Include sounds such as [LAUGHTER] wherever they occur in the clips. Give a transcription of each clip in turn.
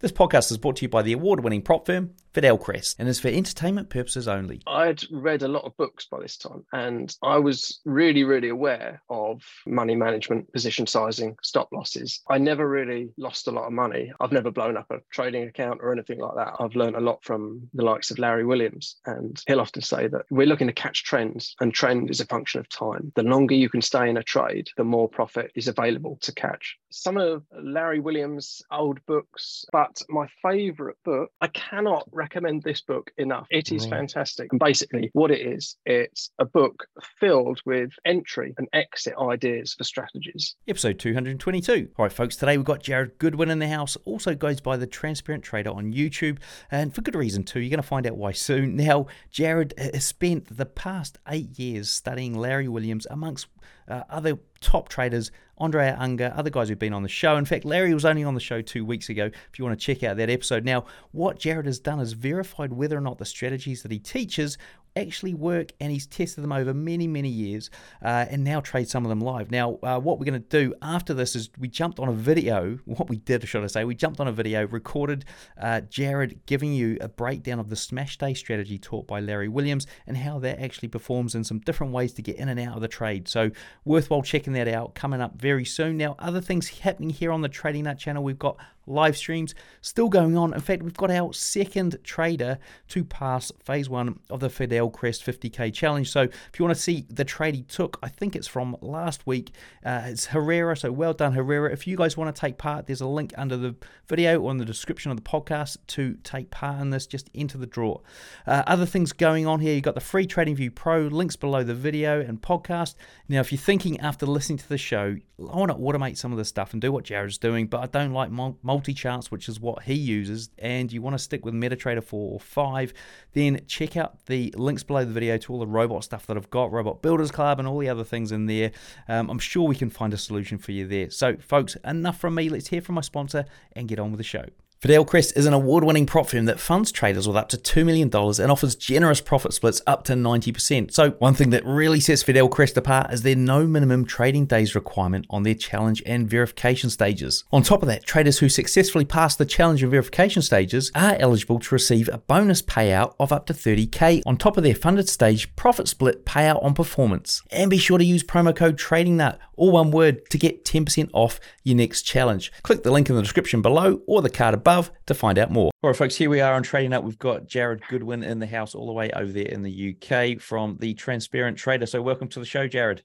This podcast is brought to you by the award winning prop firm Fidelcrest and is for entertainment purposes only. I'd read a lot of books by this time and I was really, really aware of money management, position sizing, stop losses. I never really lost a lot of money. I've never blown up a trading account or anything like that. I've learned a lot from the likes of Larry Williams, and he'll often say that we're looking to catch trends, and trend is a function of time. The longer you can stay in a trade, the more profit is available to catch. Some of Larry Williams' old books, but my favorite book, I cannot recommend this book enough. It is right. fantastic. And basically, what it is, it's a book filled with entry and exit ideas for strategies. Episode 222. All right, folks, today we've got Jarrod Goodwin in the house. Also goes by the Transparent Trader on YouTube, and for good reason too. You're going to find out why soon. Now, Jarrod has spent the past eight years studying Larry Williams amongst uh, other top traders, Andrea Unger, other guys who've been on the show. In fact, Larry was only on the show two weeks ago if you want to check out that episode. Now, what Jarrod has done is verified whether or not the strategies that he teaches actually work and he's tested them over many, many years uh, and now trade some of them live. Now, uh, what we're going to do after this is we jumped on a video. [LAUGHS] What we did, should I say, we jumped on a video, recorded uh, Jarrod giving you a breakdown of the smash day strategy taught by Larry Williams and how that actually performs in some different ways to get in and out of the trade. So, worthwhile checking that out coming up very soon. Now, other things happening here on the Trading Nut channel, we've got live streams still going on. In fact, we've got our second trader to pass phase one of the Fidelcrest 50k challenge. So if you want to see the trade he took, I think it's from last week. Uh, it's Herrera. So well done, Herrera. If you guys want to take part, there's a link under the video or in the description of the podcast to take part in this. Just enter the draw. Uh, other things going on here, you've got the free TradingView Pro links below the video and podcast. Now, if you're thinking after listening to the show, I want to automate some of this stuff and do what Jarrod's doing, but I don't like multi multi charts, which is what he uses, and you want to stick with MetaTrader 4 or 5, then check out the links below the video to all the robot stuff that I've got, Robot Builders Club, and all the other things in there. Um, I'm sure we can find a solution for you there. So, folks, enough from me. Let's hear from my sponsor and get on with the show. Fidelcrest is an award winning prop firm that funds traders with up to $2 million and offers generous profit splits up to 90%. So, one thing that really sets Fidelcrest apart is their no minimum trading days requirement on their challenge and verification stages. On top of that, traders who successfully pass the challenge and verification stages are eligible to receive a bonus payout of up to 30k on top of their funded stage profit split payout on performance. And be sure to use promo code TradingNut, all one word, to get 10% off your next challenge. Click the link in the description below or the card above to find out more. All right, folks, here we are on Trading Nut. We've got Jarrod Goodwin in the house all the way over there in the UK from the Transparent Trader. So, welcome to the show, Jarrod.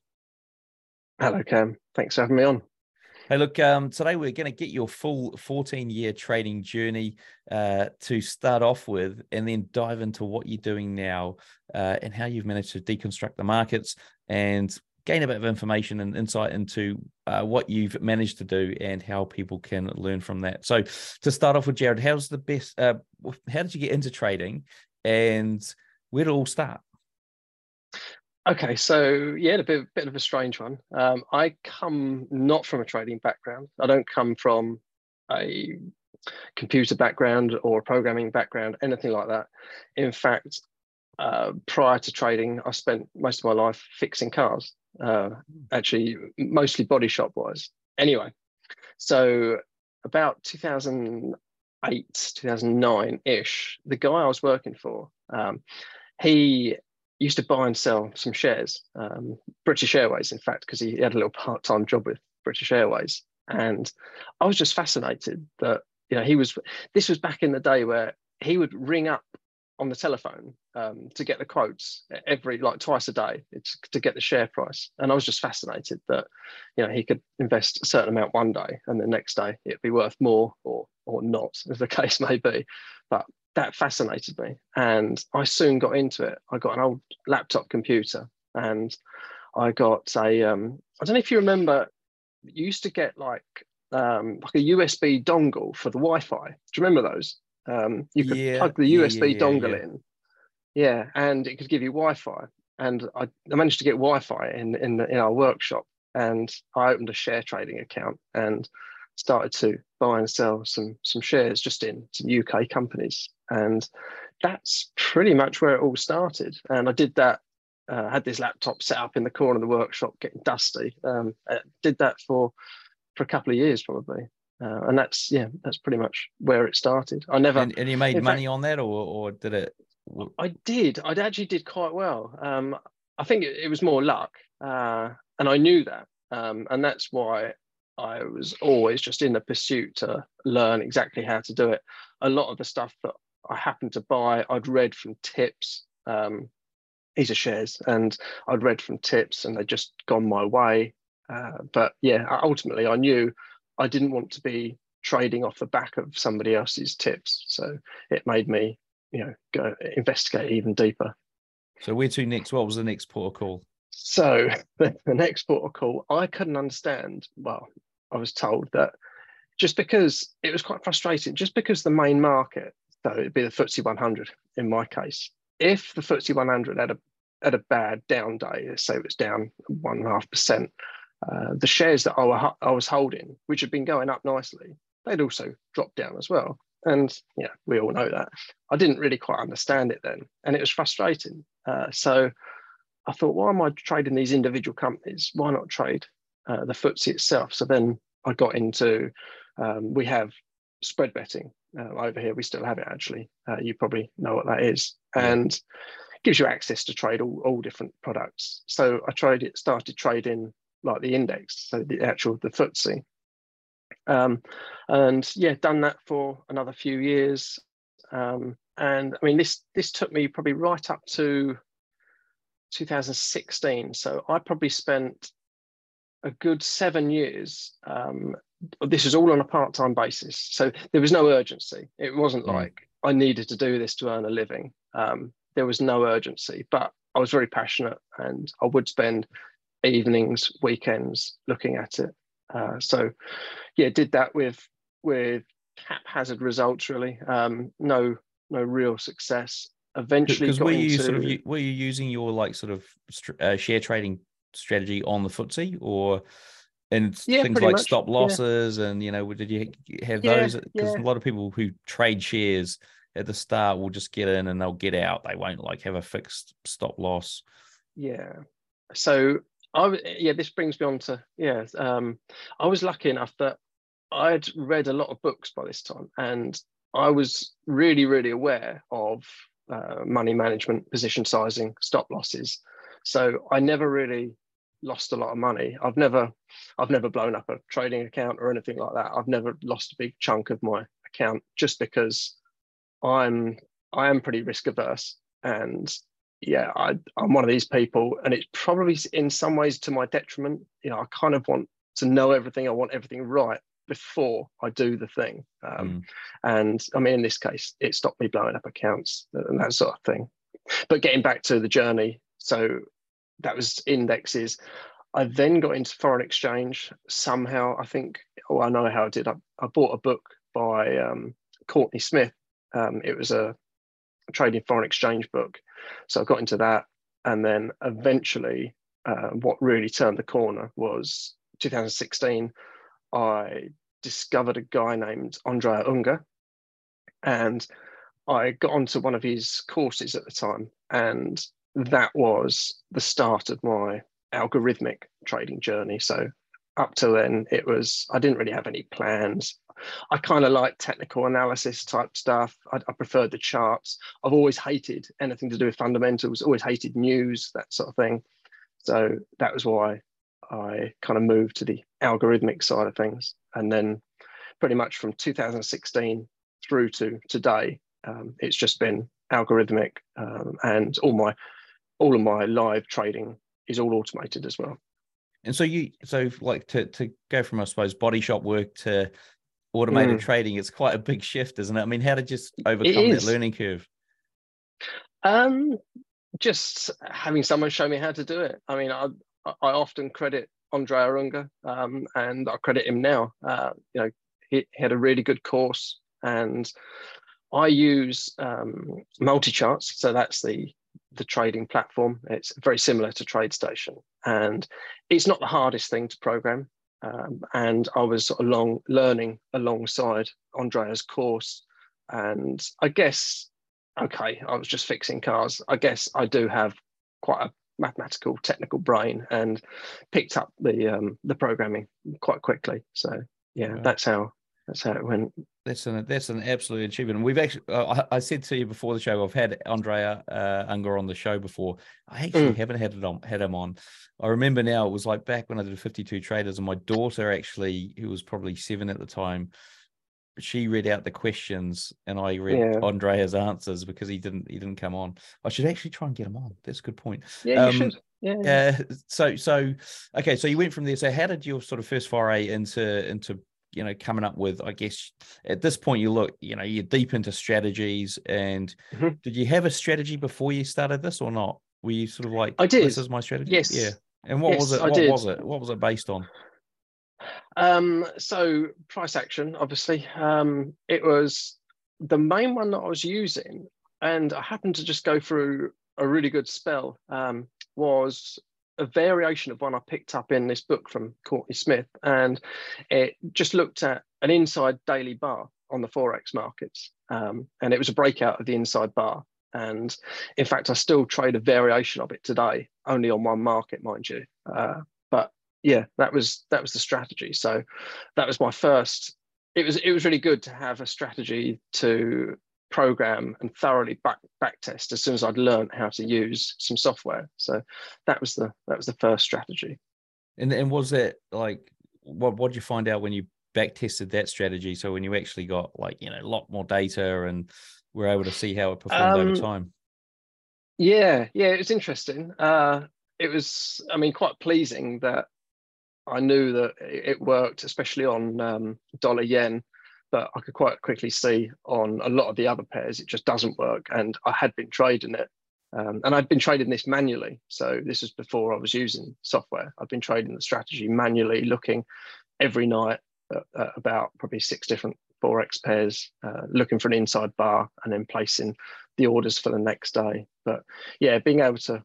Hello, Cam. Thanks for having me on. Hey, look, um, today we're going to get your full 14 year trading journey uh, to start off with and then dive into what you're doing now uh, and how you've managed to deconstruct the markets and gain a bit of information and insight into uh, what you've managed to do and how people can learn from that. So, to start off with, Jarrod, how's the best? Uh, how did you get into trading, and where did it all start? Okay, so yeah, a bit, bit of a strange one. Um, I come not from a trading background. I don't come from a computer background or a programming background, anything like that. In fact, uh, prior to trading, I spent most of my life fixing cars uh, actually mostly body shop wise. Anyway, so about 2008, 2009 ish, the guy I was working for, um, he used to buy and sell some shares, um, British Airways, in fact, because he had a little part time job with British Airways. And I was just fascinated that, you know, he was, this was back in the day where he would ring up on the telephone um, to get the quotes every like twice a day to get the share price. And i was just fascinated that you know he could invest a certain amount one day and the next day it'd be worth more or or not as the [LAUGHS] case may be. But that fascinated me. And i soon got into it. I got an old laptop computer and i got a um, I don't know if you remember you used to get like um, like a usb dongle for the wi-fi. Do you remember those um, you could yeah, plug the USB yeah, dongle in, yeah, and it could give you Wi-Fi. And I, I managed to get Wi-Fi in in, the, in our workshop, and I opened a share trading account and started to buy and sell some some shares just in some UK companies, and that's pretty much where it all started. And I did that. Uh, had this laptop set up in the corner of the workshop, getting dusty. Um, did that for for a couple of years probably, uh, and that's yeah, that's pretty much where it started. I never and, and you made money fact, on that, or or did it? I did. I actually did quite well. Um, I think it, it was more luck, uh, and I knew that, um, and that's why I was always just in the pursuit to learn exactly how to do it. A lot of the stuff that I happened to buy, I'd read from tips. Um, these are shares, and I'd read from tips, and they'd just gone my way. Uh, but yeah, ultimately, I knew I didn't want to be trading off the back of somebody else's tips. So it made me, you know, go investigate even deeper. So where to next? What was the next port of call? So [LAUGHS] the, the next port of call, I couldn't understand. Well, I was told that just because it was quite frustrating, just because the main market, so it'd be the FTSE 100 in my case, if the FTSE 100 had a had a bad down day, say it was down one and a half percent, uh, the shares that I, were, I was holding, which had been going up nicely, they'd also dropped down as well. And yeah, we all know that. I didn't really quite understand it then, and it was frustrating. Uh, so I thought, why am I trading these individual companies? Why not trade uh, the FTSE itself? So then I got into, um, we have spread betting uh, over here. We still have it actually. Uh, you probably know what that is, and gives you access to trade all, all different products. So I tried it, started trading like the index, so the actual the FTSE. Um, and yeah, done that for another few years. Um, and I mean, this this took me probably right up to 2016. So I probably spent a good seven years. Um, this was all on a part-time basis, so there was no urgency. It wasn't mm. like I needed to do this to earn a living. Um, there was no urgency, but I was very passionate, and I would spend evenings, weekends looking at it. Uh, so, yeah, did that with with haphazard results. Really, um, no no real success. Eventually, because were you into... sort of were you using your like sort of uh, share trading strategy on the FTSE or? and yeah, things like much. stop losses yeah. and you know did you have yeah, those because a lot of people who trade shares at the start will just get in and they'll get out they won't like have a fixed stop loss yeah so I yeah, this brings me on to yeah. Um, I was lucky enough that I'd read a lot of books by this time, and I was really really aware of uh, money management, position sizing, stop losses. So I never really lost a lot of money. I've never I've never blown up a trading account or anything like that. I've never lost a big chunk of my account just because I'm I am pretty risk averse and yeah, I, I'm one of these people, and it's probably in some ways to my detriment. You know, I kind of want to know everything. I want everything right before I do the thing. Um, mm. And I mean, in this case, it stopped me blowing up accounts and that sort of thing. But getting back to the journey, so that was indexes. I then got into foreign exchange somehow. I think, oh, I know how I did. I, I bought a book by um, Courtney Smith. Um, it was a trading foreign exchange book. So I got into that. And then eventually, uh, what really turned the corner was 2016. I discovered a guy named Andrea Unger. And I got onto one of his courses at the time. And that was the start of my algorithmic trading journey. So up to then, it was, I didn't really have any plans. I kind of like technical analysis type stuff. I, I preferred the charts. I've always hated anything to do with fundamentals, always hated news, that sort of thing. So that was why I kind of moved to the algorithmic side of things. And then pretty much from 2016 through to today, um, it's just been algorithmic um, and all my all of my live trading is all automated as well. And so you so like to to go from I suppose body shop work to automated mm. trading, it's quite a big shift, isn't it? I mean, how did you overcome that learning curve? Um, just having someone show me how to do it. I mean, I I often credit Andrea Unger, um, and I credit him now. Uh, you know, he, he, had a really good course, and I use um, MultiCharts. So that's the the trading platform. It's very similar to TradeStation, and it's not the hardest thing to program. Um, and I was along learning alongside Andrea's course, and I guess okay, I was just fixing cars. I guess I do have quite a mathematical, technical brain, and picked up the um, the programming quite quickly. So yeah, that's that's how it went. That's an that's an absolute achievement. We've actually, uh, I, I, said to you before the show, I've had Andrea uh, Unger on the show before. I actually mm. haven't had it on, had him on. I remember now it was like back when I did 52 traders, and my daughter actually, who was probably seven at the time, she read out the questions and I read yeah. Andrea's answers because he didn't he didn't come on. I should actually try and get him on. That's a good point. Yeah, um, you should. Yeah. Uh, so so okay, so you went from there. So how did your sort of first foray into into you know coming up with? I guess at this point you look you know you're deep into strategies and mm-hmm. did you have a strategy before you started this or not? Were you sort of like I did. This is my strategy. Yes. Yeah. And what yes, was it? What was it? What was it based on? Um, so price action, obviously, um, it was the main one that I was using, and I happened to just go through a really good spell. Um, was a variation of one I picked up in this book from Courtney Smith, and it just looked at an inside daily bar on the forex markets, um, and it was a breakout of the inside bar. And in fact, I still trade a variation of it today, only on one market, mind you. Uh, but yeah, that was that was the strategy. So that was my first. It was it was really good to have a strategy to program and thoroughly back back test as soon as I'd learned how to use some software. So that was the that was the first strategy. And and was it like what what did you find out when you back tested that strategy? So when you actually got like you know a lot more data and were able to see how it performed um, over time. Yeah, yeah, it was interesting. Uh, it was, I mean, quite pleasing that I knew that it worked, especially on um, dollar yen, but I could quite quickly see on a lot of the other pairs it just doesn't work. And I had been trading it, um, and I'd been trading this manually. So this was before I was using software. I've been trading the strategy manually, looking every night at, at about probably six different forex pairs, uh, looking for an inside bar, and then placing the orders for the next day. But yeah, being able to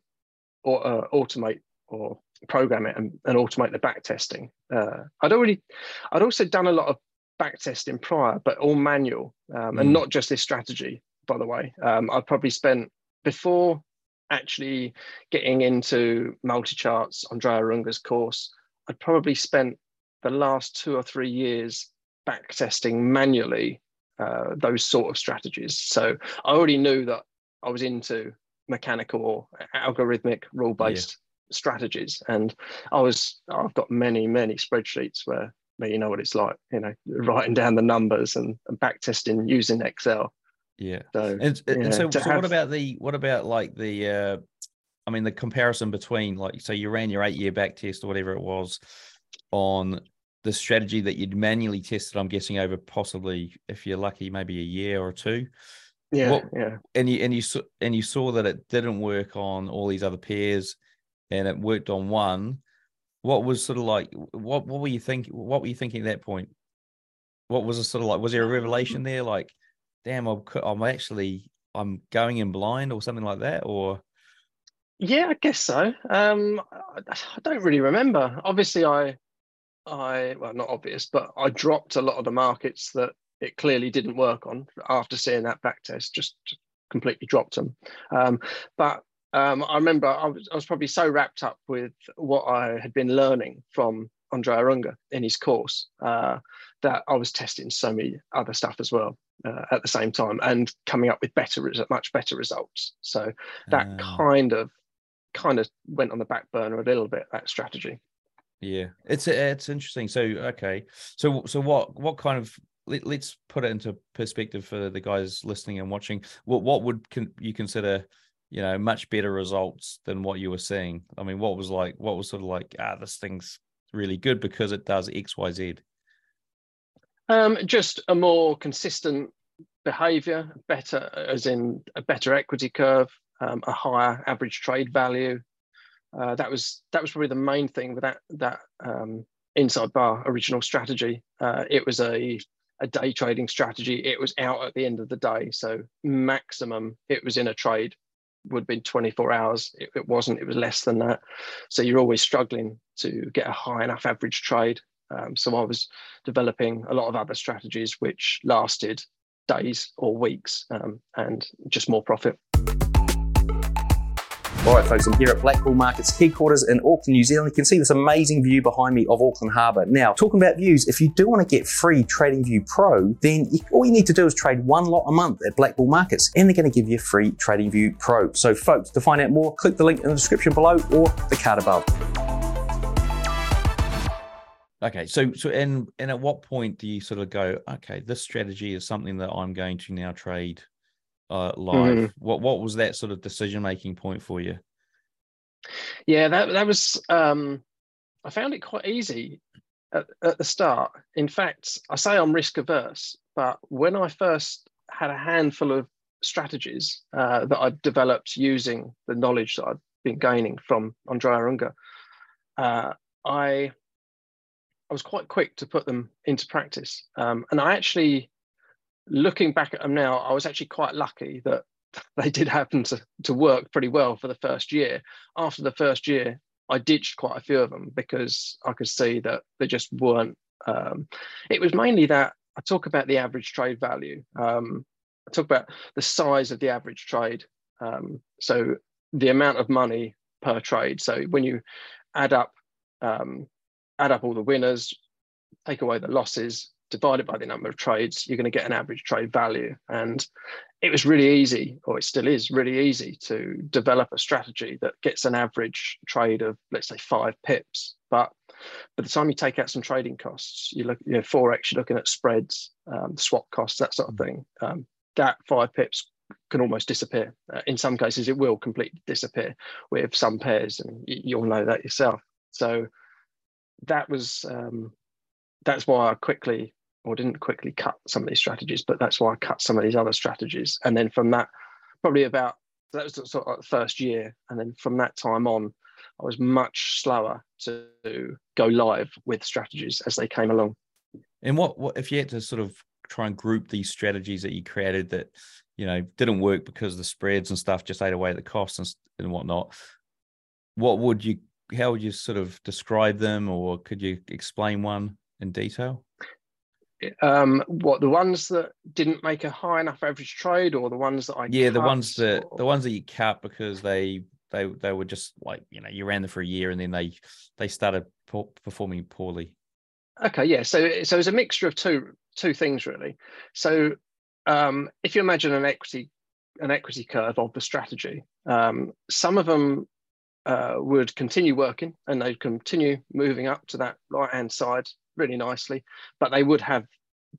uh, automate or program it and, and automate the back testing. Uh, I'd already, I'd also done a lot of back testing prior, but all manual um, mm. and not just this strategy, by the way. Um, I probably spent before actually getting into MultiCharts, Andrea Unger's course, I'd probably spent the last two or three years back testing manually uh, those sort of strategies. So I already knew that I was into mechanical or algorithmic rule-based strategies. And I was, I've got many, many spreadsheets where, where you know what it's like, you know, writing down the numbers and, and back testing using Excel. Yeah. So, and, and so, so have, what about the, what about like the, uh, I mean, the comparison between like, so you ran your eight year back test or whatever it was on the strategy that you'd manually tested, I'm guessing over possibly, if you're lucky, maybe a year or two. Yeah, what, yeah. And you and you saw and you saw that it didn't work on all these other pairs and it worked on one, what was sort of like what what were you thinking? What were you thinking at that point? What was it sort of like? Was there a revelation there? Like, damn, I'm I'm actually I'm going in blind or something like that, or yeah, I guess so. Um, I don't really remember. Obviously, I, I well, not obvious, but I dropped a lot of the markets that it clearly didn't work on after seeing that back test. Just, completely dropped them. Um, but um, I remember I was, I was, probably so wrapped up with what I had been learning from Andrea Unger in his course uh, that I was testing so many other stuff as well uh, at the same time and coming up with better, much better results. So that uh, kind of kind of went on the back burner a little bit. That strategy. Yeah, it's it's interesting. So okay, so so what what kind of let, us put it into perspective for the guys listening and watching. What what would con- you consider you know, much better results than what you were seeing? I mean, what was like, what was sort of like, ah, this thing's really good because it does X, Y, Z? Um, just a more consistent behavior, better, as in a better equity curve, um, a higher average trade value. Uh, that was that was probably the main thing with that that um, inside bar original strategy. Uh, it was a a day trading strategy. It was out at the end of the day, so maximum it was in a trade would have been 24 hours. It, it, wasn't, it was less than that. So you're always struggling to get a high enough average trade. Um, so I was developing a lot of other strategies which lasted days or weeks um, and just more profit. All right, folks, I'm here at BlackBull Markets headquarters in Auckland, New Zealand. You can see this amazing view behind me of Auckland Harbour. Now, talking about views, if you do want to get free TradingView Pro, then all you need to do is trade one lot a month at BlackBull Markets, and they're going to give you free TradingView Pro. So, folks, to find out more, click the link in the description below or the card above. Okay, so so and and at what point do you sort of go, okay, this strategy is something that I'm going to now trade uh, live? Mm. What what was that sort of decision making point for you? Yeah, that that was. Um, I found it quite easy at, at the start. In fact, I say I'm risk averse, but when I first had a handful of strategies uh, that I'd developed using the knowledge that I'd been gaining from Andrea Unger, uh, I I was quite quick to put them into practice. Um, and I actually, looking back at them now, I was actually quite lucky that [LAUGHS] they did happen to, to work pretty well for the first year. After the first year, I ditched quite a few of them because I could see that they just weren't. Um, it was mainly that I talk about the average trade value. Um, I talk about the size of the average trade. Um, so the amount of money per trade. So when you add up um, add up all the winners, take away the losses, divide it by the number of trades, you're going to get an average trade value. And it was really easy, or it still is really easy to develop a strategy that gets an average trade of, let's say, five pips. But by the time you take out some trading costs, you look, you know, Forex, you're looking at spreads, um, swap costs, that sort of thing. Um, that five pips can almost disappear. Uh, in some cases, it will completely disappear with some pairs, and you'll know that yourself. So that was um, that's why I quickly or didn't quickly cut some of these strategies, but that's why I cut some of these other strategies. And then from that, probably about that was sort of first year, and then from that time on, I was much slower to go live with strategies as they came along. And what, what if you had to sort of try and group these strategies that you created that you know didn't work because the spreads and stuff just ate away the costs and, and whatnot? What would you how would you sort of describe them, or could you explain one in detail? Um, what the ones that didn't make a high enough average trade, or the ones that I yeah, the ones that or... the ones that you cut because they they they were just like you know you ran them for a year and then they they started performing poorly. Okay, yeah. So so it's a mixture of two two things really. So um, if you imagine an equity an equity curve of the strategy, um, some of them uh, would continue working and they'd continue moving up to that right hand side really nicely, but they would have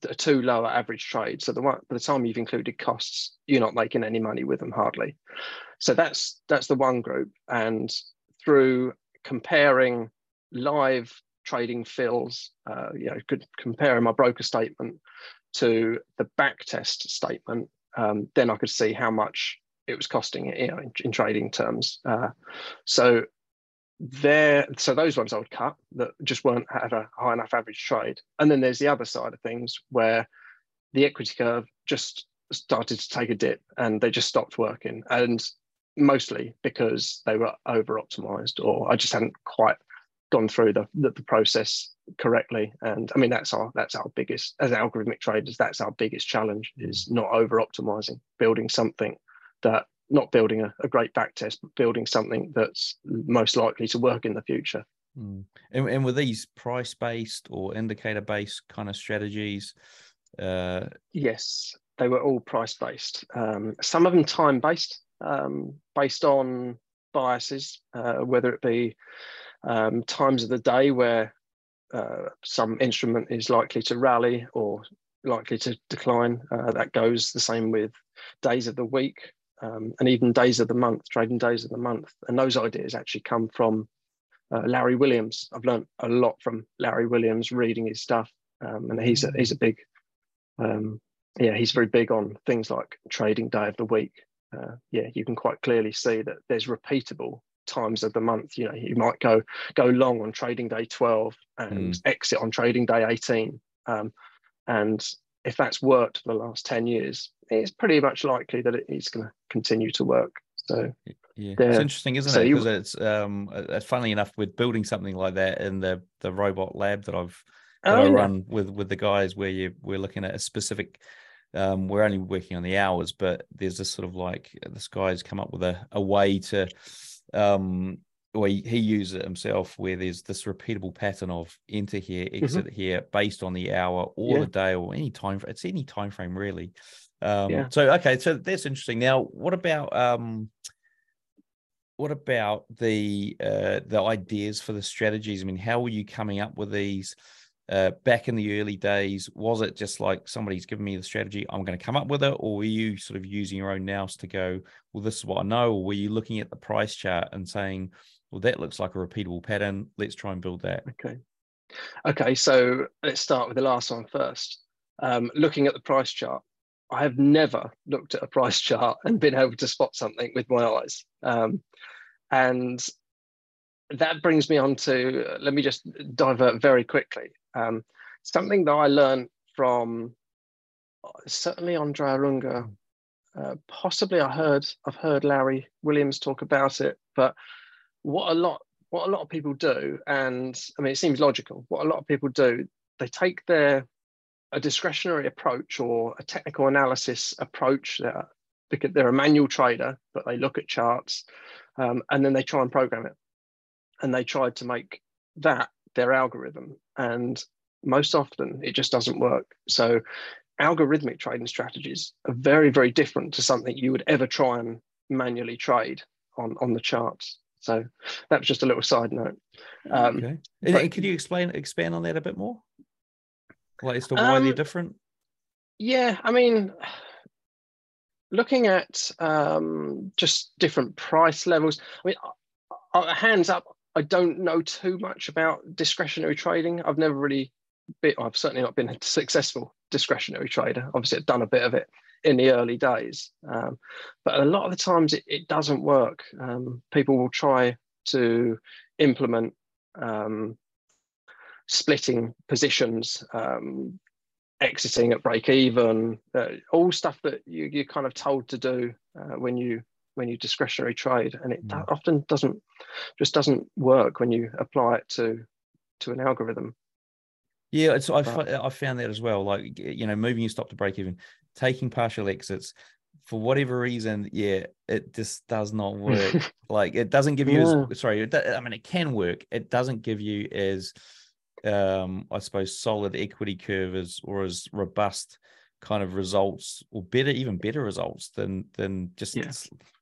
a two lower average trade. So the one by the time you've included costs, you're not making any money with them hardly. So that's that's the one group. And through comparing live trading fills, uh, you know, could comparing my broker statement to the back test statement, um, then I could see how much it was costing you know in, in trading terms. Uh, so there, so those ones I would cut that just weren't had a high enough average trade. And then there's the other side of things where the equity curve just started to take a dip and they just stopped working. And mostly because they were over optimized or I just hadn't quite gone through the, the, the, process correctly and i mean that's our that's our biggest as algorithmic traders that's our biggest challenge is not over optimizing building something that not building a, a great back test, but building something that's most likely to work in the future. Mm. And, and were these price based or indicator based kind of strategies? Uh... Yes, they were all price based. Um, some of them time based, um, based on biases, uh, whether it be um, times of the day where uh, some instrument is likely to rally or likely to decline. Uh, that goes the same with days of the week um, and even days of the month, trading days of the month. And those ideas actually come from uh, Larry Williams. I've learned a lot from Larry Williams reading his stuff, um, and he's a, he's a big, um, yeah, he's very big on things like trading day of the week. Uh, yeah, you can quite clearly see that there's repeatable times of the month. You know, you might go go long on trading day 12 and mm. exit on trading day 18. Um, and if that's worked for the last 10 years, it's pretty much likely that it's going to continue to work. So yeah, it's interesting, isn't so it? Because it's um, uh, funnily enough, with building something like that in the the robot lab that I've that oh, I yeah. run with with the guys, where you we're looking at a specific. Um, we're only working on the hours, but there's this sort of like this guy's come up with a, a way to um, or he, he uses it himself where there's this repeatable pattern of enter here, exit mm-hmm. here based on the hour or yeah. the day or any time. It's any time frame really. Um, yeah. So okay, so that's interesting. Now, what about um, what about the uh, the ideas for the strategies? I mean, how were you coming up with these? Uh, back in the early days, was it just like somebody's given me the strategy, I'm going to come up with it, or were you sort of using your own nous to go, well, this is what I know, or were you looking at the price chart and saying, well, that looks like a repeatable pattern. Let's try and build that. Okay. Okay, so let's start with the last one first. Um, looking at the price chart, I have never looked at a [LAUGHS] price chart and been able to spot something with my eyes. Um, and that brings me on to, let me just divert very quickly. Um, something that I learned from uh, certainly Andrea Unger, uh, possibly I heard, I've heard Larry Williams talk about it, but what a lot what a lot of people do, and I mean it seems logical. What a lot of people do, they take their a discretionary approach or a technical analysis approach that because they're a manual trader, but they look at charts um, and then they try and program it. And they try to make that their algorithm. And most often it just doesn't work. So algorithmic trading strategies are very, very different to something you would ever try and manually trade on, on the charts. So that was just a little side note. Um, okay. But, could you explain expand on that a bit more? Like as to why um, they're different? Yeah, I mean, looking at um, just different price levels. I mean, uh, hands up, I don't know too much about discretionary trading. I've never really been, I've certainly not been a [LAUGHS] successful discretionary trader. Obviously, I've done a bit of it in the early days. Um, but a lot of the times it, it doesn't work. Um, people will try to implement um, splitting positions, um, exiting at break even, uh, all stuff that you, you're kind of told to do uh, when you when you discretionary trade, and it mm. often doesn't just doesn't work when you apply it to to an algorithm. Yeah, it's I, I found that as well. Like you know, moving your stop to break even, taking partial exits for whatever reason, yeah, it just does not work. [LAUGHS] like it doesn't give you yeah. as sorry, I mean it can work. It doesn't give you as um I suppose solid equity curve as or as robust kind of results or better even better results than than just yeah.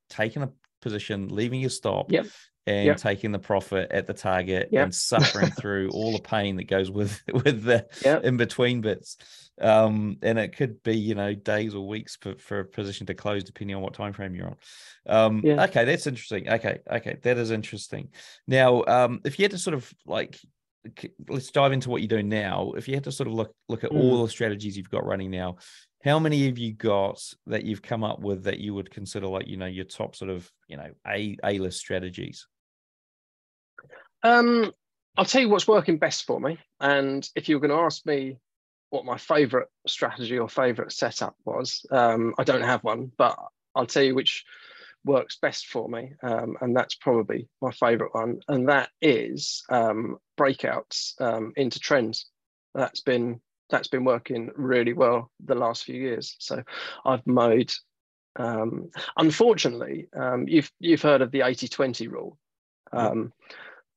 taking a position, leaving your stop, yep and yep. taking the profit at the target yep. and suffering [LAUGHS] through all the pain that goes with [LAUGHS] with the yep. in between bits um, and it could be you know days or weeks for, for a position to close depending on what time frame you're on um, yeah. okay that's interesting okay okay that is interesting now um, if you had to sort of like let's dive into what you're doing now if you had to sort of look look at mm. all the strategies you've got running now how many have you got that you've come up with that you would consider like you know your top sort of you know a a list strategies um, I'll tell you what's working best for me. And if you're going to ask me what my favorite strategy or favorite setup was, um, I don't have one, but I'll tell you which works best for me. Um, and that's probably my favorite one. And that is um, breakouts um, into trends. That's been that's been working really well the last few years. So I've made um, unfortunately, um, you've you've heard of the 80-20 rule. Um,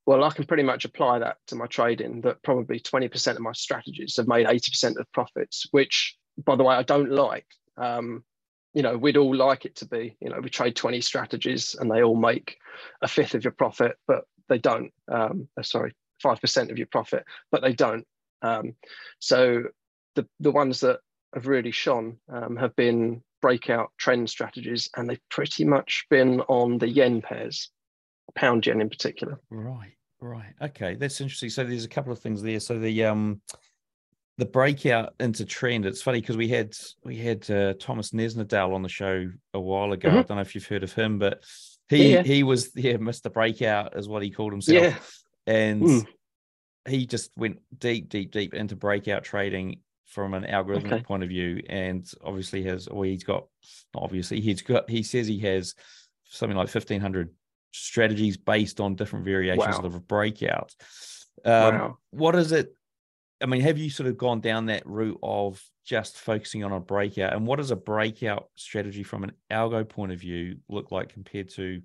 well, I can pretty much apply that to my trading that probably 20% of my strategies have made 80% of profits, which, by the way, I don't like. Um, you know, we'd all like it to be, you know, we trade 20 strategies and they all make a fifth of your profit, but they don't. Um, uh, sorry, 5% of your profit, but they don't. Um, so the, the ones that have really shone um, have been breakout trend strategies and they've pretty much been on the yen pairs pound yen in particular. Right. Right. Okay, that's interesting. So there's a couple of things there. So the um the breakout into trend. It's funny because we had we had uh, Tomas Nesnidal on the show a while ago. Mm-hmm. I don't know if you've heard of him, but he yeah. he was yeah Mr. Breakout is what he called himself. Yeah. And mm. he just went deep, deep, deep into breakout trading from an algorithmic okay. point of view, and obviously has or he's got obviously he's got he says he has something like fifteen hundred strategies based on different variations wow. of a breakout. Um, wow. What is it? I mean, have you sort of gone down that route of just focusing on a breakout? And what does a breakout strategy from an algo point of view look like compared to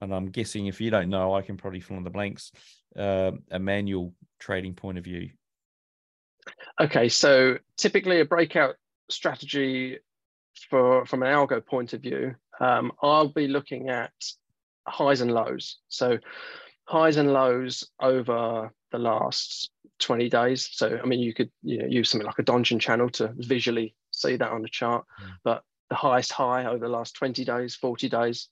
and I'm guessing if you don't know, I can probably fill in the blanks. Uh, a manual trading point of view. Okay, so typically a breakout strategy for from an algo point of view, um, I'll be looking at highs and lows. So highs and lows over the last 20 days. So I mean, you could you know use something like a Donchian channel to visually see that on the chart, mm. but the highest high over the last 20 days, 40 days,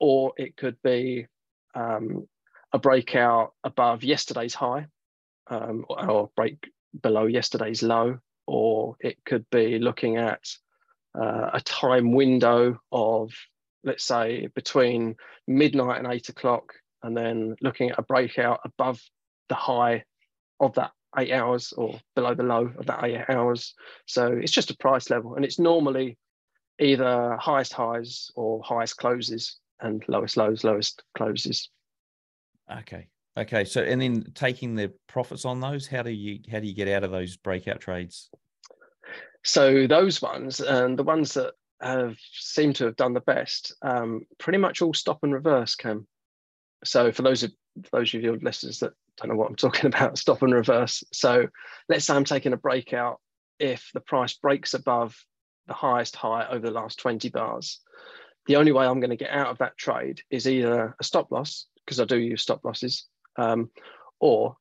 or it could be um, a breakout above yesterday's high um, or break below yesterday's low, or it could be looking at uh, a time window of, let's say, between midnight and eight o'clock, and then looking at a breakout above the high of that eight hours or below the low of that eight hours. So it's just a price level, and it's normally either highest highs or highest closes and lowest lows, lowest closes. Okay. Okay. So and then taking the profits on those, how do you how do you get out of those breakout trades? So those ones and the ones that have seemed to have done the best, um, pretty much all stop and reverse Cam. So for those of for those of your listeners that don't know what I'm talking [LAUGHS] about, stop and reverse. So let's say I'm taking a breakout. If the price breaks above the highest high over the last 20 bars, the only way I'm going to get out of that trade is either a stop loss, because I do use stop losses, um, or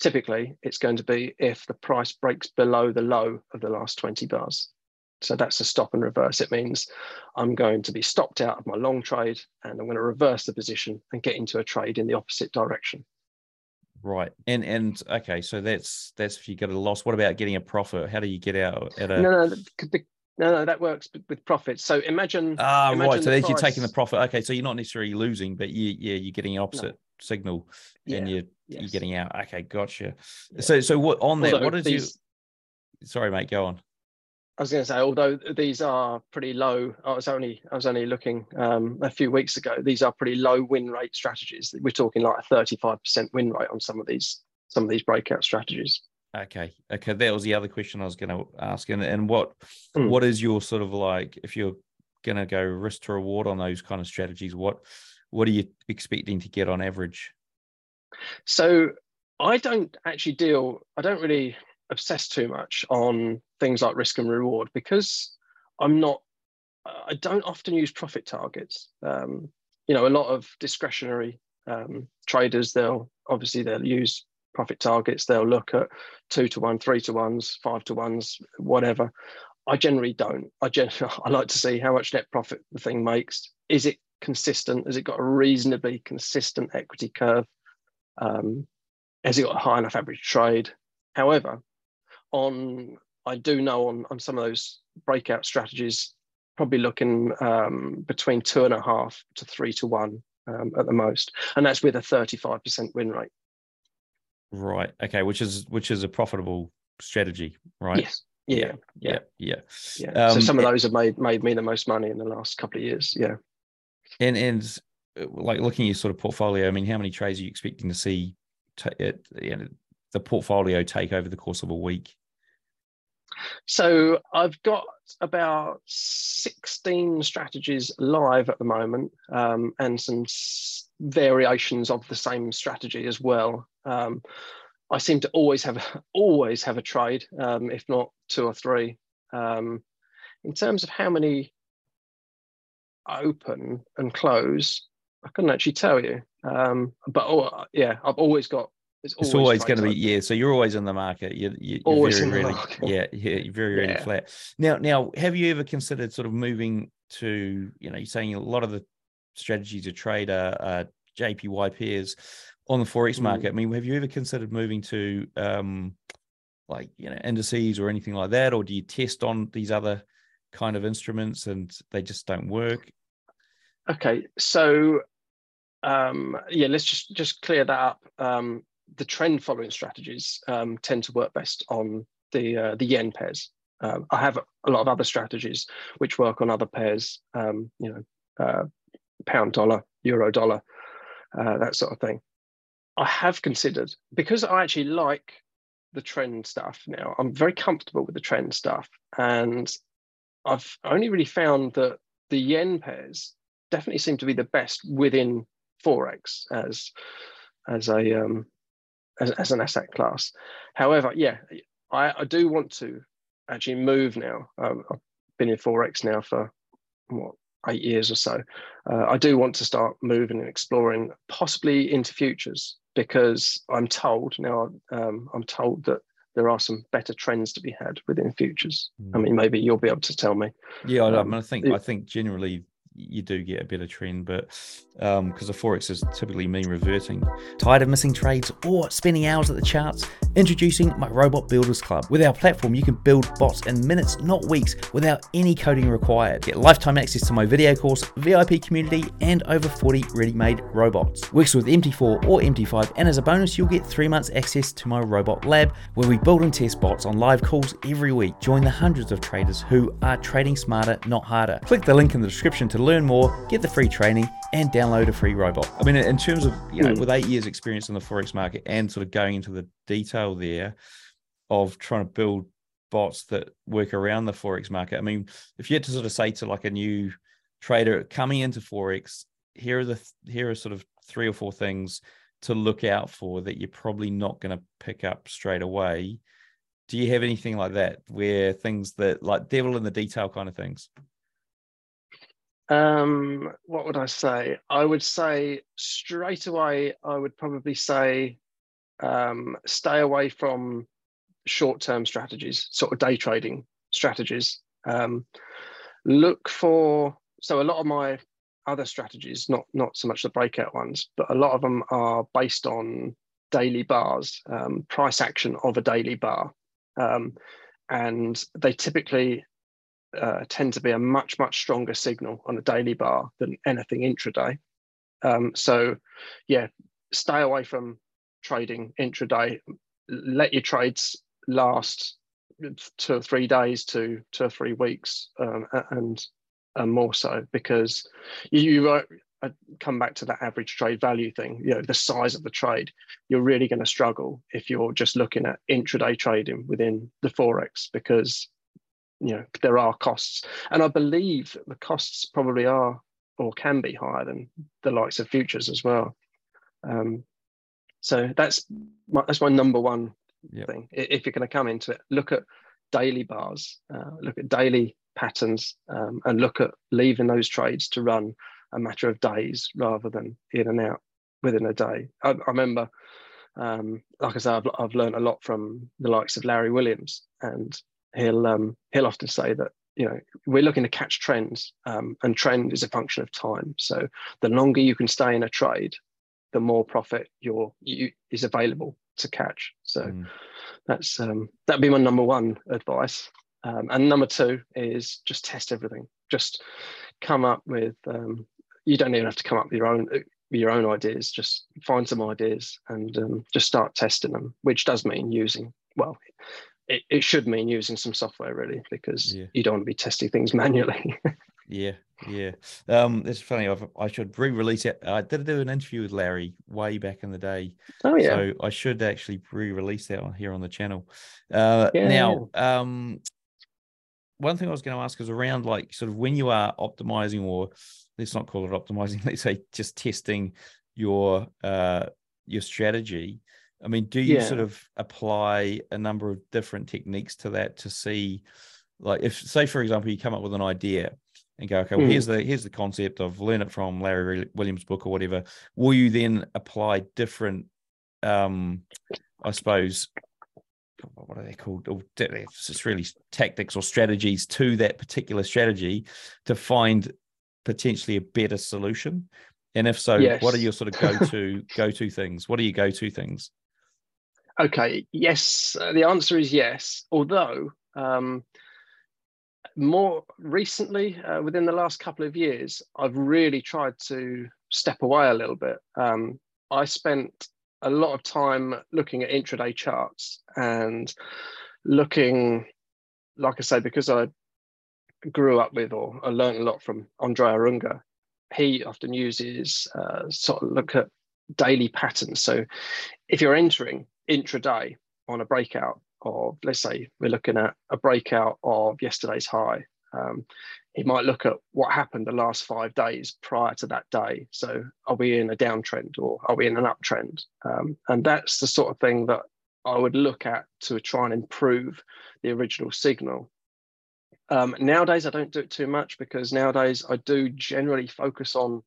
typically it's going to be if the price breaks below the low of the last 20 bars. So that's a stop and reverse. It means I'm going to be stopped out of my long trade and I'm going to reverse the position and get into a trade in the opposite direction. Right. And and okay, so that's that's if you get a loss. What about getting a profit? How do you get out at a No, no, the, the, no, no, that works with profits. So imagine. Ah, imagine right. So then you're taking the profit. Okay, so you're not necessarily losing, but you, yeah, you're getting an opposite no. signal, yeah. and you're yes. you're getting out. Okay, gotcha. Yeah. So, so what on that? Although what is these, you? Sorry, mate. Go on. I was going to say, although these are pretty low, I was only I was only looking um, a few weeks ago. These are pretty low win rate strategies. We're talking like a thirty five percent win rate on some of these some of these breakout strategies. Okay. Okay. That was the other question I was going to ask. And, and what mm. what is your sort of like if you're going to go risk to reward on those kind of strategies? What what are you expecting to get on average? So I don't actually deal. I don't really obsess too much on things like risk and reward because I'm not. I don't often use profit targets. Um, you know, a lot of discretionary um, traders they'll obviously they'll use profit targets. They'll look at two to one, three to ones, five to ones, whatever. I generally don't. I generally [LAUGHS] I like to see how much net profit the thing makes. Is it consistent? Has it got a reasonably consistent equity curve? Um, has it got a high enough average trade? However, on I do know on on some of those breakout strategies, probably looking um, between two and a half to three to one um, at the most, and that's with a 35% win rate. Right. Okay. Which is which is a profitable strategy, right? Yes. Yeah. Yeah. Yeah. Yeah. yeah. Um, so some of those have made made me the most money in the last couple of years. Yeah. And and uh, like looking at your sort of portfolio, I mean, how many trades are you expecting to see t- you know, the portfolio take over the course of a week? So I've got about 16 strategies live at the moment um, and some variations of the same strategy as well. Um, I seem to always have [LAUGHS] always have a trade, um, if not two or three. Um, in terms of how many open and close, I couldn't actually tell you. Um, but oh, yeah, I've always got. It's always, always going to be yeah. So you're always in the market. You, you, are always very, really, yeah, yeah, you're very, really yeah. flat. Now, now, have you ever considered sort of moving to you know, you're saying a lot of the strategies to trade are, are JPY pairs on the forex mm. market. I mean, have you ever considered moving to um, like you know indices or anything like that, or do you test on these other kind of instruments and they just don't work? Okay, so um, yeah, let's just just clear that up. Um, the trend following strategies um, tend to work best on the uh, the yen pairs. Uh, I have a lot of other strategies which work on other pairs. Um, you know, uh, pound dollar, euro dollar, uh, that sort of thing. I have considered because I actually like the trend stuff now. I'm very comfortable with the trend stuff, and I've only really found that the yen pairs definitely seem to be the best within forex as as a um, as, as an asset class. However, yeah, I, I do want to actually move now. Um, I've been in forex now for what eight years or so. Uh, I do want to start moving and exploring, possibly into futures, because I'm told now. Um, I'm told that there are some better trends to be had within futures. Mm. I mean, maybe you'll be able to tell me. Yeah, I, um, I think I think generally you do get a better trend, but because um, the forex is typically mean reverting. Tired of missing trades or spending hours at the charts? Introducing my Robot Builders Club. With our platform, you can build bots in minutes, not weeks, without any coding required. Get lifetime access to my video course, VIP community, and over 40 ready-made robots. Works with MT4 or MT5, and as a bonus, you'll get three months access to my robot lab, where we build and test bots on live calls every week. Join the hundreds of traders who are trading smarter, not harder. Click the link in the description to learn more, get the free training, and download a free robot. I mean, in terms of, you know, mm. with eight years experience in the Forex market and sort of going into the detail there of trying to build bots that work around the Forex market. I mean, if you had to sort of say to like a new trader coming into Forex, here are the, here are sort of three or four things to look out for that you're probably not going to pick up straight away. Do you have anything like that where things that like devil in the detail kind of things? Um, what would I say? I would say straight away, I would probably say um, stay away from short term strategies, sort of day trading strategies. Um, look for, so a lot of my other strategies, not, not so much the breakout ones, but a lot of them are based on daily bars, um, price action of a daily bar. Um, and they typically uh, tend to be a much much stronger signal on a daily bar than anything intraday. Um, so, yeah, stay away from trading intraday. Let your trades last two or three days to two or three weeks, um, and and more so because you, you uh, come back to that average trade value thing. You know, the size of the trade. You're really going to struggle if you're just looking at intraday trading within the forex because you know there are costs. And i believe the costs probably are or can be higher than the likes of futures as well. Um, so that's my, that's my number one yep. thing if you're going to come into it. Look at daily bars uh, look at daily patterns um, and look at leaving those trades to run a matter of days rather than in and out within a day. I, I remember um, like i said I've, I've learned a lot from the likes of larry williams and he'll um, he'll often say that you know we're looking to catch trends um, and trend is a function of time. So the longer you can stay in a trade the more profit your you, is available to catch. So mm. that's um, that'd be my number one advice. Um, and number two is just test everything. Just come up with um, you don't even have to come up with your own your own ideas. Just find some ideas and um, just start testing them which does mean using well it, it should mean using some software really because yeah. you don't want to be testing things [LAUGHS] manually. yeah, yeah. Um, it's funny. I've, i should re-release it. I did do an interview with Larry way back in the day. Oh yeah. So I should actually re-release that one here on the channel. Uh, yeah, now, yeah. um, one thing I was going to ask is around like sort of when you are optimizing, or let's not call it optimizing. [LAUGHS] Let's say just testing your uh your strategy I mean, do you yeah. sort of apply a number of different techniques to that to see, like, if say for example you come up with an idea and go, okay, well, mm. here's the here's the concept. I've learned it from Larry Williams' book or whatever. Will you then apply different, um, I suppose, what are they called? It's really tactics or strategies to that particular strategy to find potentially a better solution. And if so, yes. what are your sort of [LAUGHS] go to go to things? What are your go to things? Okay, yes, uh, the answer is yes. Although, um, more recently, uh, within the last couple of years, I've really tried to step away a little bit. Um, I spent a lot of time looking at intraday charts and looking, like I say, because I grew up with or I learned a lot from Andrea Unger. He often uses uh, sort of look at daily patterns. So if you're entering intraday on a breakout of, let's say we're looking at a breakout of yesterday's high. Um, he might look at what happened the last five days prior to that day. So, are we in a downtrend or are we in an uptrend? Um, and that's the sort of thing that I would look at to try and improve the original signal. Um, nowadays, I don't do it too much because nowadays I do generally focus on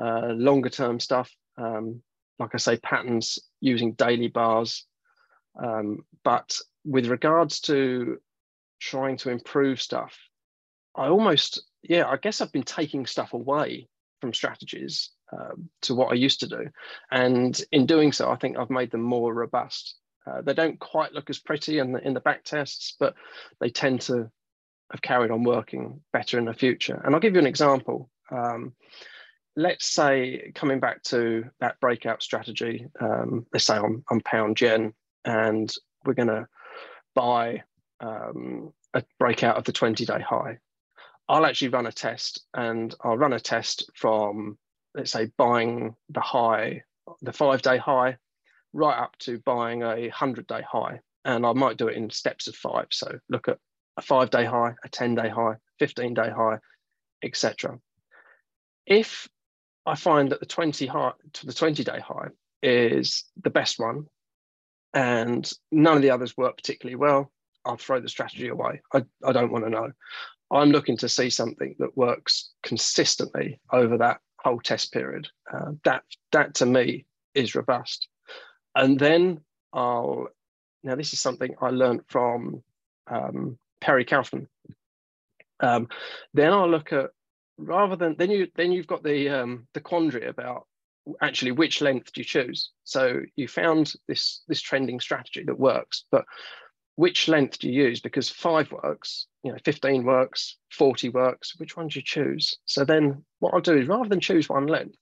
uh, longer term stuff. Um, like I say, patterns using daily bars. Um, but with regards to trying to improve stuff, I almost, yeah, I guess I've been taking stuff away from strategies um, to what I used to do. And in doing so, I think I've made them more robust. Uh, they don't quite look as pretty in the, in the back tests, but they tend to have carried on working better in the future. And I'll give you an example. Um, let's say coming back to that breakout strategy, um, let's say I'm, I'm pound yen and we're going to buy um, a breakout of the 20 day high. I'll actually run a test and I'll run a test from, let's say, buying the high, the five day high, right up to buying a 100 day high. And I might do it in steps of five. So look at a five day high, a 10 day high, 15 day high, etc. If I find that the 20 high to the 20 day high is the best one and none of the others work particularly well, I'll throw the strategy away. I, I don't want to know. I'm looking to see something that works consistently over that whole test period. Uh, that that to me is robust. And then I'll now this is something I learned from um, Perry Kaufman. Um, then I'll look at rather than then you then you've got the um, the quandary about actually which length do you choose. So you found this this trending strategy that works, but which length do you use? Because five works, you know, 15 works, 40 works, which one do you choose? So then what I'll do is rather than choose one length,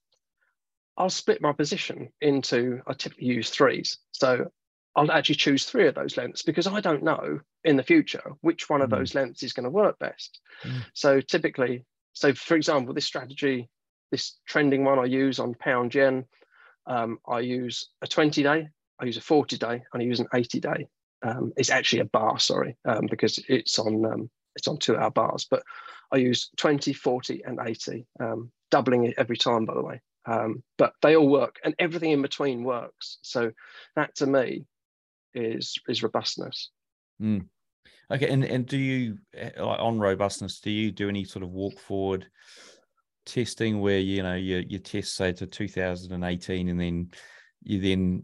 I'll split my position into, I typically use threes. So I'll actually choose three of those lengths because I don't know in the future which one of mm. those lengths is going to work best. Mm. So typically, so for example, this strategy, this trending one I use on pound yen, um, I use a 20 day, I use a 40 day, and I use an 80 day um, it's actually a bar, sorry, um, because it's on um, it's on two hour bars. But I use 20, 40, and 80, um, doubling it every time, by the way. Um, but they all work, and everything in between works. So that to me is is robustness. Mm. Okay, and and do you eh, like on robustness? Do you do any sort of walk forward testing where you know you you test say to 2018 and then you then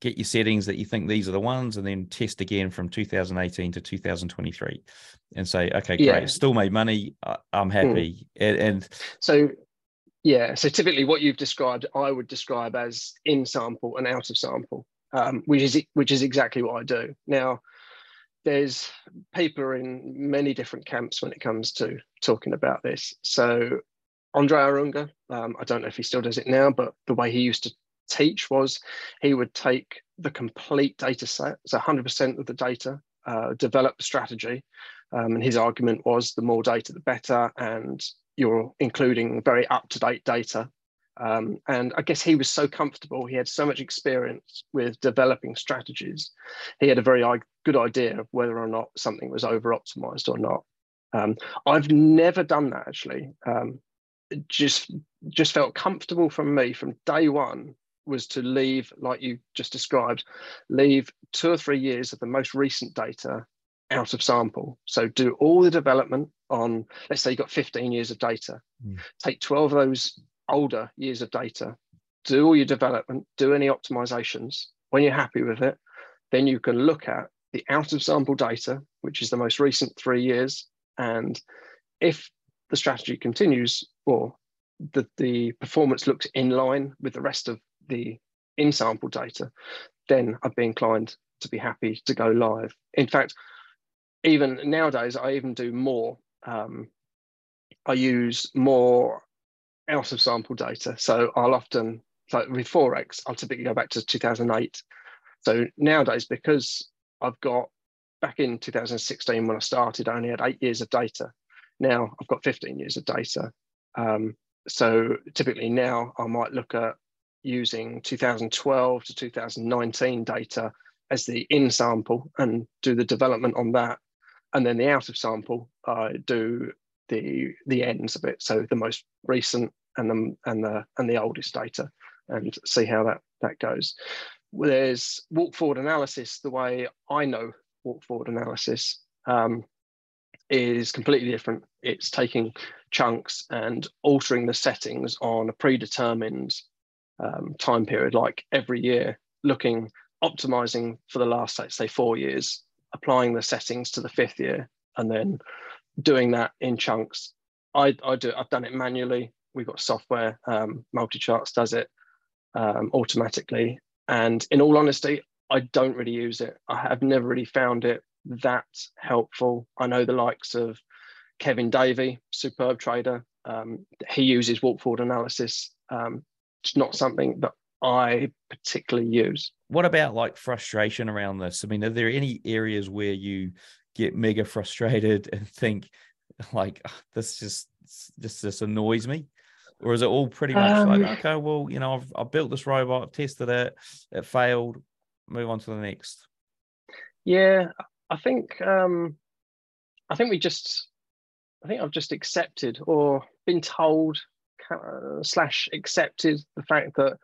get your settings that you think these are the ones and then test again from 2018 to 2023 and say okay great yeah. still made money i'm hmm. happy mm. and, and, so yeah so typically what you've described i would describe as in sample and out of sample um, which is which is exactly what i do now there's people in many different camps when it comes to talking about this so Andrea Unger, um, I don't know if he still does it now, but the way he used to teach was he would take the complete data set, so 100% of the data, uh, develop the strategy. Um, and his argument was the more data, the better. And you're including very up to date data. Um, and I guess he was so comfortable, he had so much experience with developing strategies. He had a very good idea of whether or not something was over optimized or not. Um, I've never done that actually. Um, just just felt comfortable from me from day one was to leave, like you just described, leave two or three years of the most recent data out of sample. So do all the development on, let's say you've got 15 years of data, mm. take 12 of those older years of data, do all your development, do any optimizations. When you're happy with it, then you can look at the out of sample data, which is the most recent three years. And if the strategy continues or the, the performance looks in line with the rest of the in sample data, then I'd be inclined to be happy to go live. In fact, even nowadays, I even do more. Um, I use more out of sample data. So I'll often, like with Forex, I'll typically go back to 2008. So nowadays, because I've got back in 2016 when I started, I only had eight years of data. Now I've got 15 years of data. Um, so typically now I might look at using 2012 to 2019 data as the in sample and do the development on that. And then the out of sample, I do the the ends of it, so the most recent and the and the and the oldest data, and see how that that goes. There's walk forward analysis. The way I know walk forward analysis um, is completely different. It's taking chunks and altering the settings on a predetermined um, time period, like every year, looking optimizing for the last, let's say, four years, applying the settings to the fifth year, and then doing that in chunks. I, I do. I've done it manually. We've got software. Um, MultiCharts does it um, automatically. And in all honesty, I don't really use it. I have never really found it that helpful. I know the likes of Kevin Davey, superb trader. Um, he uses walk forward analysis. Um, it's not something that I particularly use. What about like frustration around this? I mean, are there any areas where you get mega frustrated and think like this just this just annoys me? Or is it all pretty much um, like, okay, well, you know, I've, I've built this robot, I've tested it, it failed, move on to the next? Yeah, I think um I think we just I think I've just accepted or been told uh, slash accepted the fact that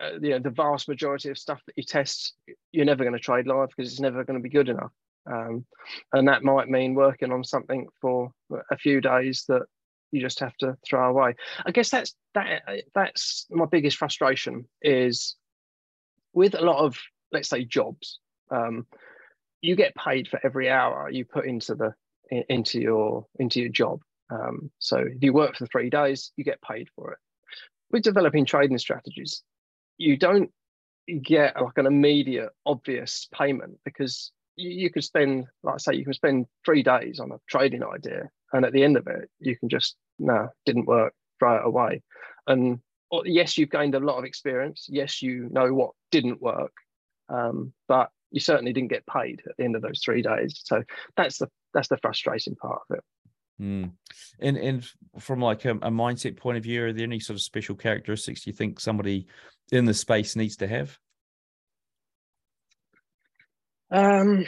uh, you know the vast majority of stuff that you test you're never going to trade live because it's never going to be good enough um, and that might mean working on something for a few days that you just have to throw away. I guess that's that that's my biggest frustration is with a lot of let's say jobs um, you get paid for every hour you put into the into your into your job. Um, so if you work for three days you get paid for it. With developing trading strategies you don't get like an immediate obvious payment because you, you could spend like I say you can spend three days on a trading idea and at the end of it you can just no didn't work throw it away and yes you've gained a lot of experience yes you know what didn't work um, but you certainly didn't get paid at the end of those three days so that's the that's the frustrating part of it Mm. And and from like a, a, mindset point of view, are there any sort of special characteristics you think somebody in the space needs to have? Um,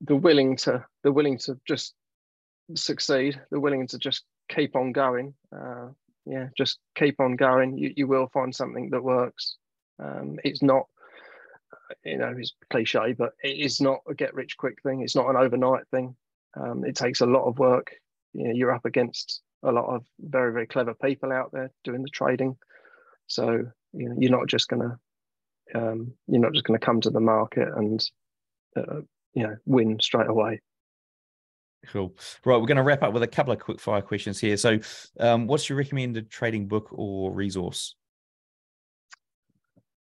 the willing to the willing to just succeed, the willing to just keep on going. Uh, yeah, just keep on going. You you will find something that works. Um, it's not you know it's cliche but it is not a get rich quick thing it's not an overnight thing um, it takes a lot of work. You know, you're up against a lot of very, very clever people out there doing the trading. So you know, you're not just gonna um, you're not just gonna come to the market and uh, you know win straight away. Cool. Right, we're going to wrap up with a couple of quick fire questions here. So, um, what's your recommended trading book or resource?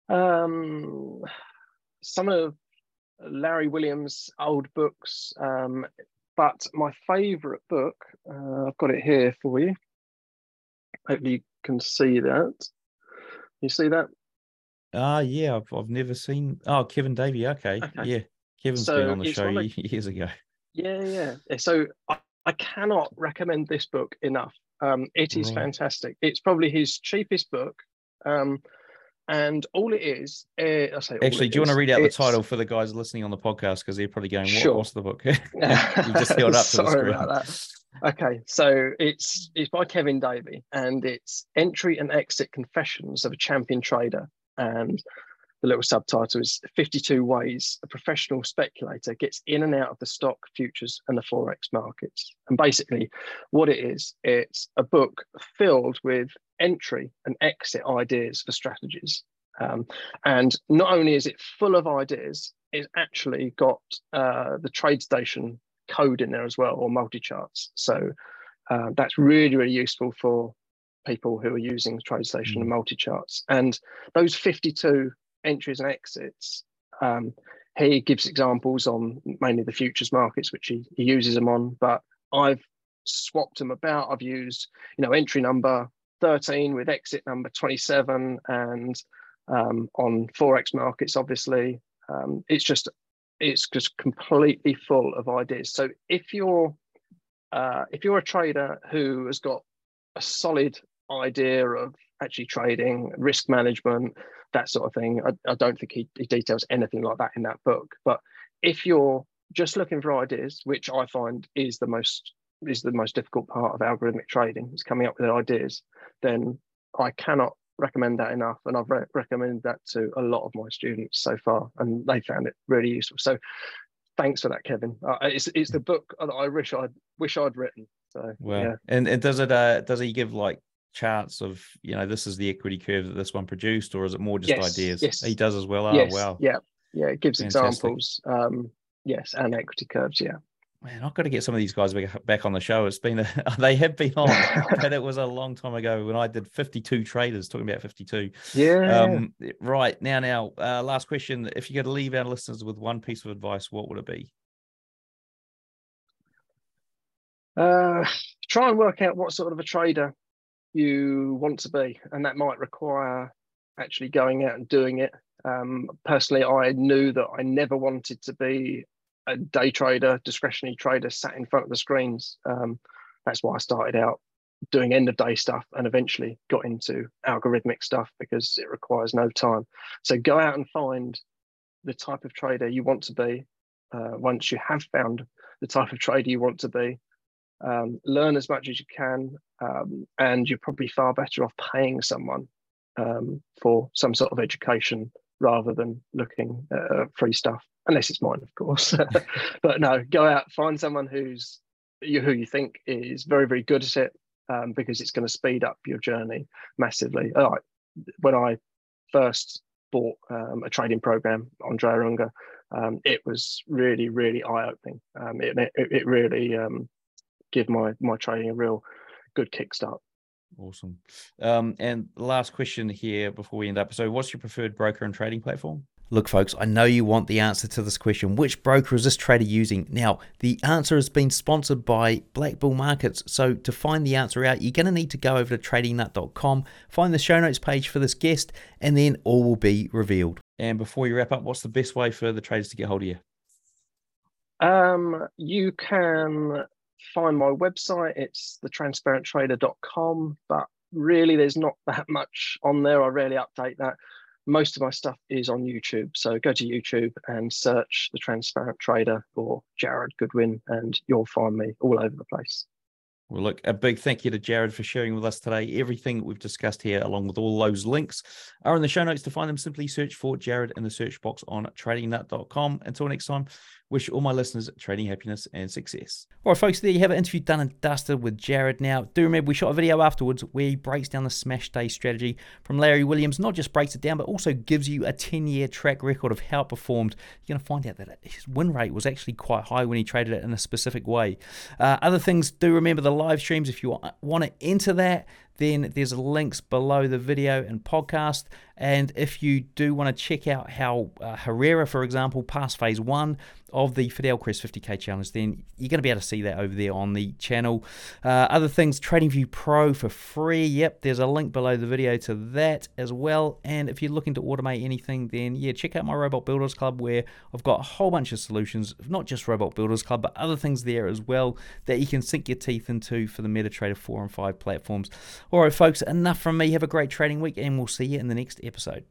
Um, some of Larry Williams' old books. Um, but my favourite book, uh, I've got it here for you. Hopefully you can see that. You see that? Ah, uh, yeah, I've, I've never seen. Oh, Kevin Davey. Okay. okay. [LAUGHS] Yeah. Kevin's so been on the show [LAUGHS] years ago. Yeah, yeah. So I, I cannot recommend this book enough. Um, it is right. fantastic. It's probably his cheapest book. Um, and all it is, uh, I say. Actually, do you is, want to read out the title for the guys listening on the podcast because they're probably going, what, sure. "What's the book?" [LAUGHS] you just held up to the screen. About that. Okay, so it's it's by Kevin Davey, and it's "Entry and Exit Confessions of a Champion Trader," and the little subtitle is 52 ways a professional speculator gets in and out of the stock futures and the forex markets. And basically what it is it's a book filled with entry and exit ideas for strategies. Um, and not only is it full of ideas it's actually got uh, the TradeStation code in there as well or MultiCharts. So uh, that's really really useful for people who are using TradeStation and mm. MultiCharts and those 52 entries and exits. Um, he gives examples on mainly the futures markets, which he, he uses them on, but I've swapped them about. I've used, you know, entry number 13 with exit number 27 and um, on Forex markets, obviously. Um, it's just, it's just completely full of ideas. So if you're, uh, if you're a trader who has got a solid idea of actually trading, risk management, that sort of thing. I, I don't think he, he, details anything like that in that book. But if you're just looking for ideas, which I find is the most is the most difficult part of algorithmic trading, is coming up with ideas, then I cannot recommend that enough. And I've re- recommended that to a lot of my students so far, and they found it really useful. So thanks for that, Kevin. Uh, it's it's the book that I wish I'd wish I'd written. So well, yeah. and, and does it uh does he give like charts of you know this is the equity curve that this one produced, or is it more just Yes, ideas? yes. He does as well. Oh yes, wow. yeah, yeah. It gives Fantastic. examples. Um, yes, and equity curves. Yeah. Man, I've got to get some of these guys back, back on the show. It's been a, [LAUGHS] they have been on, [LAUGHS] but it was a long time ago when I did 52 traders, talking about 52. Yeah. Um, right now, now, uh, last question: If you could leave our listeners with one piece of advice, what would it be? Uh, try and work out what sort of a trader you want to be, and that might require actually going out and doing it. Um, personally, I knew that I never wanted to be a day trader, discretionary trader, sat in front of the screens. Um, that's why I started out doing end of day stuff and eventually got into algorithmic stuff because it requires no time. So go out and find the type of trader you want to be. Uh, once you have found the type of trader you want to be, um, learn as much as you can, um, and you're probably far better off paying someone um, for some sort of education rather than looking at uh, free stuff, unless it's mine, of course. [LAUGHS] but no, go out, find someone who's you, who you think is very, very good at it, um, because it's going to speed up your journey massively. When I first bought um, a trading program on Andrea Unger, um, it was really, really eye-opening. Um, it, it, it really give my my trading a real good kickstart. Awesome. Um, and last question here before we end up. So, what's your preferred broker and trading platform? Look, folks, I know you want the answer to this question. Which broker is this trader using? Now, the answer has been sponsored by BlackBull Markets. So, to find the answer out, you're going to need to go over to tradingnut.com, find the show notes page for this guest, and then all will be revealed. And before you wrap up, what's the best way for the traders to get hold of you? Um, you can find my website. It's thetransparenttrader.com, but really there's not [LAUGHS] that much on there. I rarely update that. Most of my stuff is on YouTube. So go to YouTube and search The Transparent Trader or Jarrod Goodwin, and you'll find me all over the place. Well, look, a big thank you to Jarrod for sharing with us today. Everything we've discussed here, along with all those links, are in the show notes. To find them, simply search for Jarrod in the search box on tradingnut.com. Until next time, wish all my listeners trading happiness and success. All right, folks, there you have an Interview done and dusted with Jarrod. Now, do remember we shot a video afterwards where he breaks down the smash day strategy from Larry Williams. Not just breaks it down, but also gives you a 10 year track record of how it performed. You're going to find out that his win rate was actually quite high when he traded it in a specific way. Uh, other things, do remember the live streams. If you want to enter that, then there's links below the video and podcast. And if you do want to check out how uh, Herrera, for example, passed phase one of the Fidelcrest 50k challenge, then you're going to be able to see that over there on the channel. Uh, other things, TradingView Pro for free. Yep, there's a link below the video to that as well. And if you're looking to automate anything, then yeah, check out my Robot Builders Club where I've got a whole bunch of solutions, not just Robot Builders Club, but other things there as well that you can sink your teeth into for the MetaTrader 4 and 5 platforms. All right, folks, enough from me. Have a great trading week, and we'll see you in the next episode.